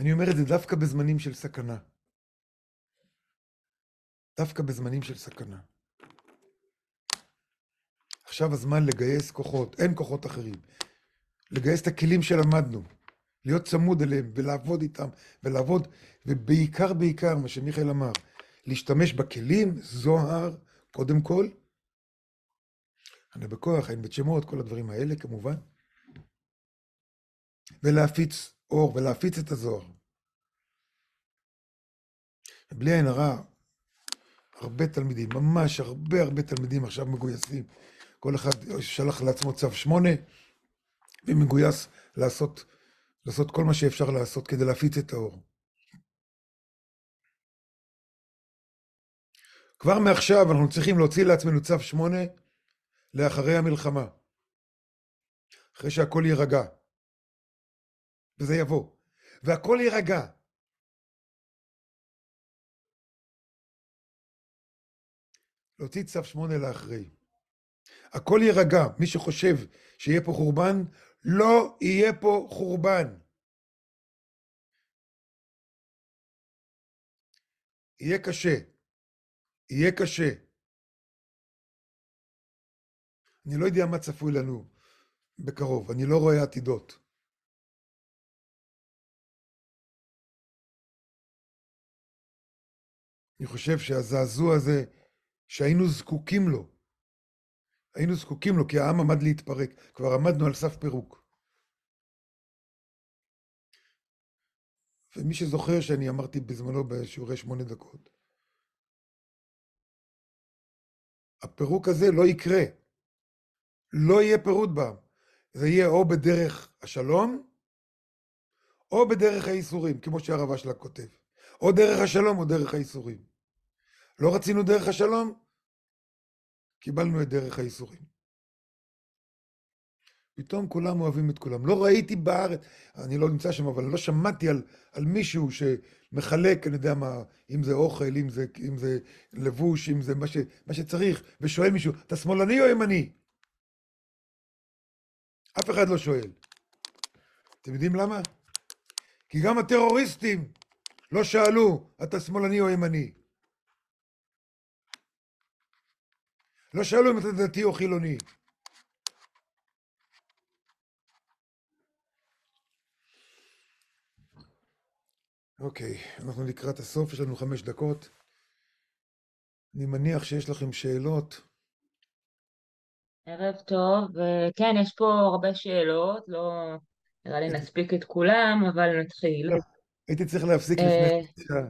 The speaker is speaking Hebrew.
אני אומר את זה דווקא בזמנים של סכנה. דווקא בזמנים של סכנה. עכשיו הזמן לגייס כוחות, אין כוחות אחרים. לגייס את הכלים שלמדנו, להיות צמוד אליהם ולעבוד איתם, ולעבוד, ובעיקר בעיקר, מה שמיכאל אמר, להשתמש בכלים, זוהר, קודם כל, אני בכוח, אין בית שמות, כל הדברים האלה כמובן, ולהפיץ אור ולהפיץ את הזוהר. בלי עין הרע, הרבה תלמידים, ממש הרבה הרבה תלמידים עכשיו מגויסים. כל אחד שלח לעצמו צו שמונה, ומגויס לעשות, לעשות כל מה שאפשר לעשות כדי להפיץ את האור. כבר מעכשיו אנחנו צריכים להוציא לעצמנו צו שמונה לאחרי המלחמה, אחרי שהכל יירגע. וזה יבוא. והכל יירגע. להוציא צו שמונה לאחרי. הכל יירגע. מי שחושב שיהיה פה חורבן, לא יהיה פה חורבן. יהיה קשה. יהיה קשה. אני לא יודע מה צפוי לנו בקרוב, אני לא רואה עתידות. אני חושב שהזעזוע הזה, שהיינו זקוקים לו, היינו זקוקים לו, כי העם עמד להתפרק, כבר עמדנו על סף פירוק. ומי שזוכר שאני אמרתי בזמנו בשיעורי שמונה דקות, הפירוק הזה לא יקרה. לא יהיה פירוד בעם. זה יהיה או בדרך השלום, או בדרך הייסורים, כמו שהרב אשלג כותב. או דרך השלום או דרך הייסורים. לא רצינו דרך השלום, קיבלנו את דרך הייסורים. פתאום כולם אוהבים את כולם. לא ראיתי בארץ, אני לא נמצא שם, אבל לא שמעתי על, על מישהו שמחלק, אני יודע מה, אם זה אוכל, אם זה, אם זה לבוש, אם זה מה, ש, מה שצריך, ושואל מישהו, אתה שמאלני או ימני? אף אחד לא שואל. אתם יודעים למה? כי גם הטרוריסטים לא שאלו, אתה שמאלני או ימני. לא שאלו אם אתה דתי או חילוני. אוקיי, אנחנו לקראת הסוף, יש לנו חמש דקות. אני מניח שיש לכם שאלות. ערב טוב, כן, יש פה הרבה שאלות, לא נראה לי נספיק את כולם, אבל נתחיל. הייתי צריך להפסיק לפני אה.